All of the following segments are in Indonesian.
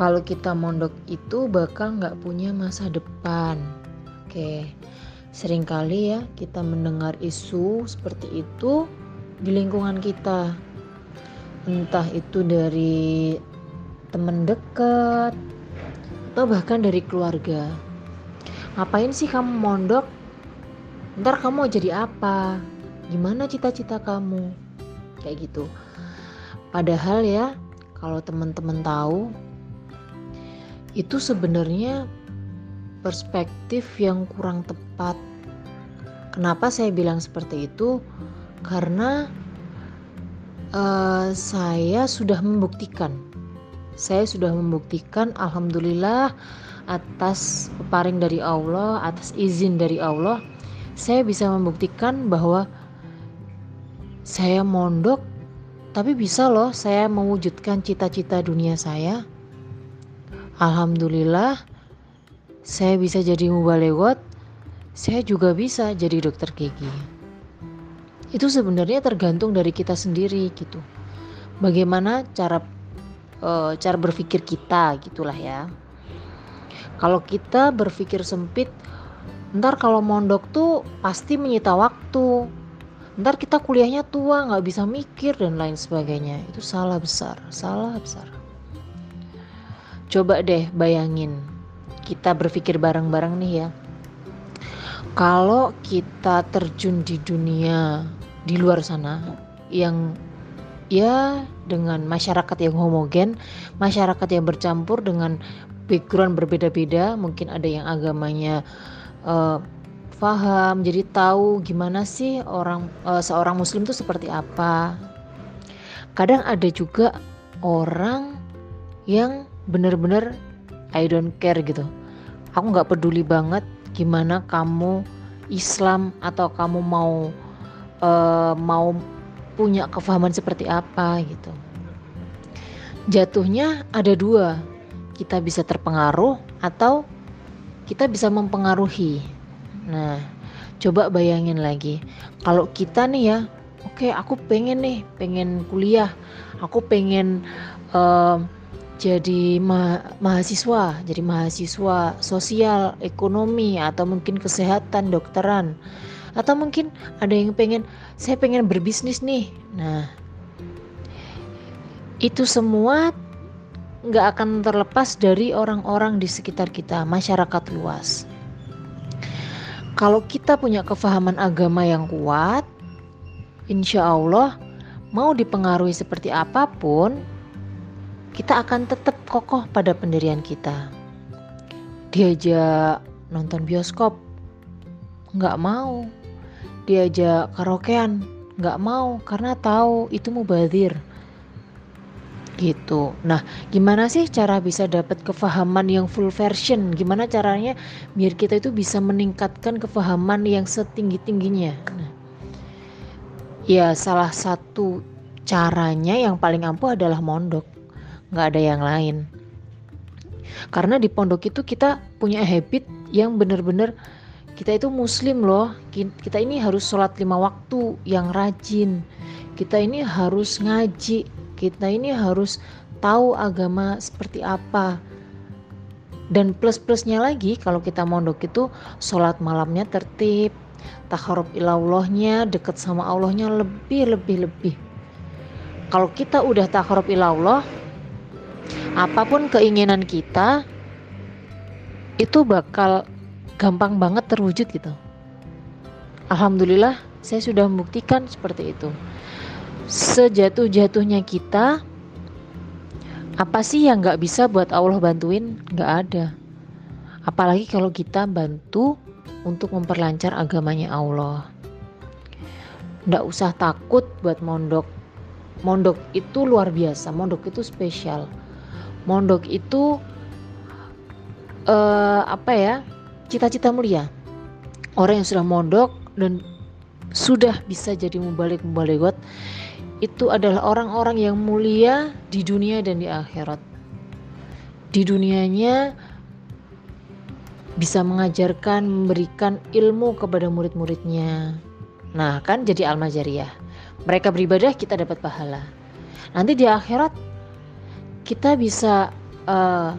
kalau kita mondok itu bakal nggak punya masa depan. Oke, sering kali ya kita mendengar isu seperti itu di lingkungan kita. Entah itu dari teman dekat atau bahkan dari keluarga. Ngapain sih kamu mondok? Ntar kamu mau jadi apa? Gimana cita-cita kamu? Kayak gitu. Padahal ya, kalau teman-teman tahu, itu sebenarnya perspektif yang kurang tepat. Kenapa saya bilang seperti itu? Karena uh, saya sudah membuktikan, saya sudah membuktikan, alhamdulillah atas peparing dari Allah, atas izin dari Allah, saya bisa membuktikan bahwa saya mondok tapi bisa loh saya mewujudkan cita-cita dunia saya. Alhamdulillah saya bisa jadi mubalegot, saya juga bisa jadi dokter gigi. Itu sebenarnya tergantung dari kita sendiri gitu. Bagaimana cara e, cara berpikir kita gitulah ya. Kalau kita berpikir sempit, ntar kalau mondok tuh pasti menyita waktu, ntar kita kuliahnya tua nggak bisa mikir dan lain sebagainya itu salah besar salah besar coba deh bayangin kita berpikir bareng-bareng nih ya. Kalau kita terjun di dunia di luar sana yang ya dengan masyarakat yang homogen, masyarakat yang bercampur dengan background berbeda-beda, mungkin ada yang agamanya uh, paham jadi tahu gimana sih orang uh, seorang muslim itu seperti apa. Kadang ada juga orang yang bener-bener I don't care gitu aku nggak peduli banget gimana kamu Islam atau kamu mau uh, mau punya kefahaman seperti apa gitu jatuhnya ada dua kita bisa terpengaruh atau kita bisa mempengaruhi Nah, coba bayangin lagi. Kalau kita nih ya, oke okay, aku pengen nih, pengen kuliah. Aku pengen uh, jadi ma mahasiswa, jadi mahasiswa sosial, ekonomi atau mungkin kesehatan, dokteran. Atau mungkin ada yang pengen saya pengen berbisnis nih. Nah, itu semua nggak akan terlepas dari orang-orang di sekitar kita, masyarakat luas kalau kita punya kefahaman agama yang kuat, insya Allah mau dipengaruhi seperti apa pun, kita akan tetap kokoh pada pendirian kita. Diajak nonton bioskop, nggak mau. Diajak karaokean, nggak mau karena tahu itu mubazir gitu. Nah, gimana sih cara bisa dapat kefahaman yang full version? Gimana caranya biar kita itu bisa meningkatkan kefahaman yang setinggi-tingginya? Nah, ya salah satu caranya yang paling ampuh adalah mondok. Nggak ada yang lain. Karena di pondok itu kita punya habit yang benar-benar kita itu muslim loh. Kita ini harus sholat lima waktu yang rajin. Kita ini harus ngaji kita ini harus tahu agama seperti apa dan plus-plusnya lagi kalau kita mondok itu sholat malamnya tertib takharub ilallahnya deket sama Allahnya lebih lebih lebih kalau kita udah takharub ilallah apa pun keinginan kita itu bakal gampang banget terwujud gitu. Alhamdulillah saya sudah membuktikan seperti itu. Sejatuh-jatuhnya kita apa sih yang nggak bisa buat Allah bantuin? Nggak ada. Apalagi kalau kita bantu untuk memperlancar agamanya Allah. Nggak usah takut buat mondok. Mondok itu luar biasa mondok itu spesial mondok itu uh, apa ya cita-cita mulia orang yang sudah mondok dan sudah bisa jadi mubalik mubaligot itu adalah orang-orang yang mulia di dunia dan di akhirat. Di dunianya bisa mengajarkan, memberikan ilmu kepada murid-muridnya. Nah, kan jadi almajariyah. Mereka beribadah, kita dapat pahala. Nanti di akhirat kita bisa uh,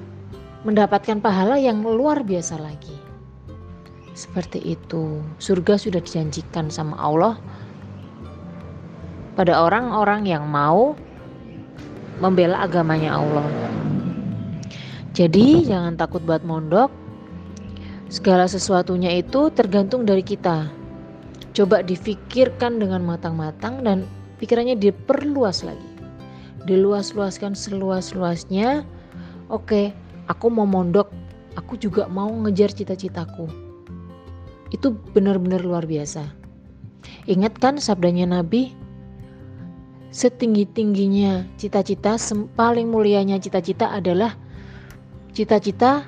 mendapatkan pahala yang luar biasa lagi. Seperti itu, surga sudah dijanjikan sama Allah pada orang-orang yang mau membela agamanya Allah. Jadi jangan takut buat mondok. Segala sesuatunya itu tergantung dari kita. Coba difikirkan dengan matang-matang dan pikirannya diperluas lagi. Diluas-luaskan seluas-luasnya. Oke, aku mau mondok, aku juga mau ngejar cita-citaku. Itu benar-benar luar biasa. Ingat kan sabdanya Nabi? Setinggi-tingginya cita-cita, paling mulianya cita-cita adalah cita-cita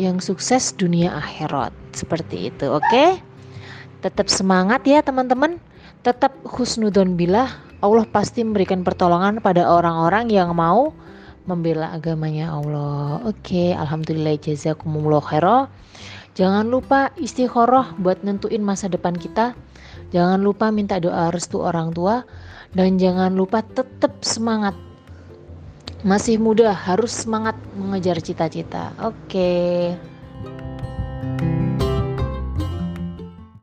yang sukses dunia akhirat seperti itu oke okay? tetap semangat ya teman-teman tetap husnudon bilah Allah pasti memberikan pertolongan pada orang-orang yang mau membela agamanya Allah oke okay, alhamdulillah jazakumullah khairah jangan lupa istikharah buat nentuin masa depan kita jangan lupa minta doa restu orang tua dan jangan lupa tetap semangat masih muda harus semangat mengejar cita-cita. Oke. Okay.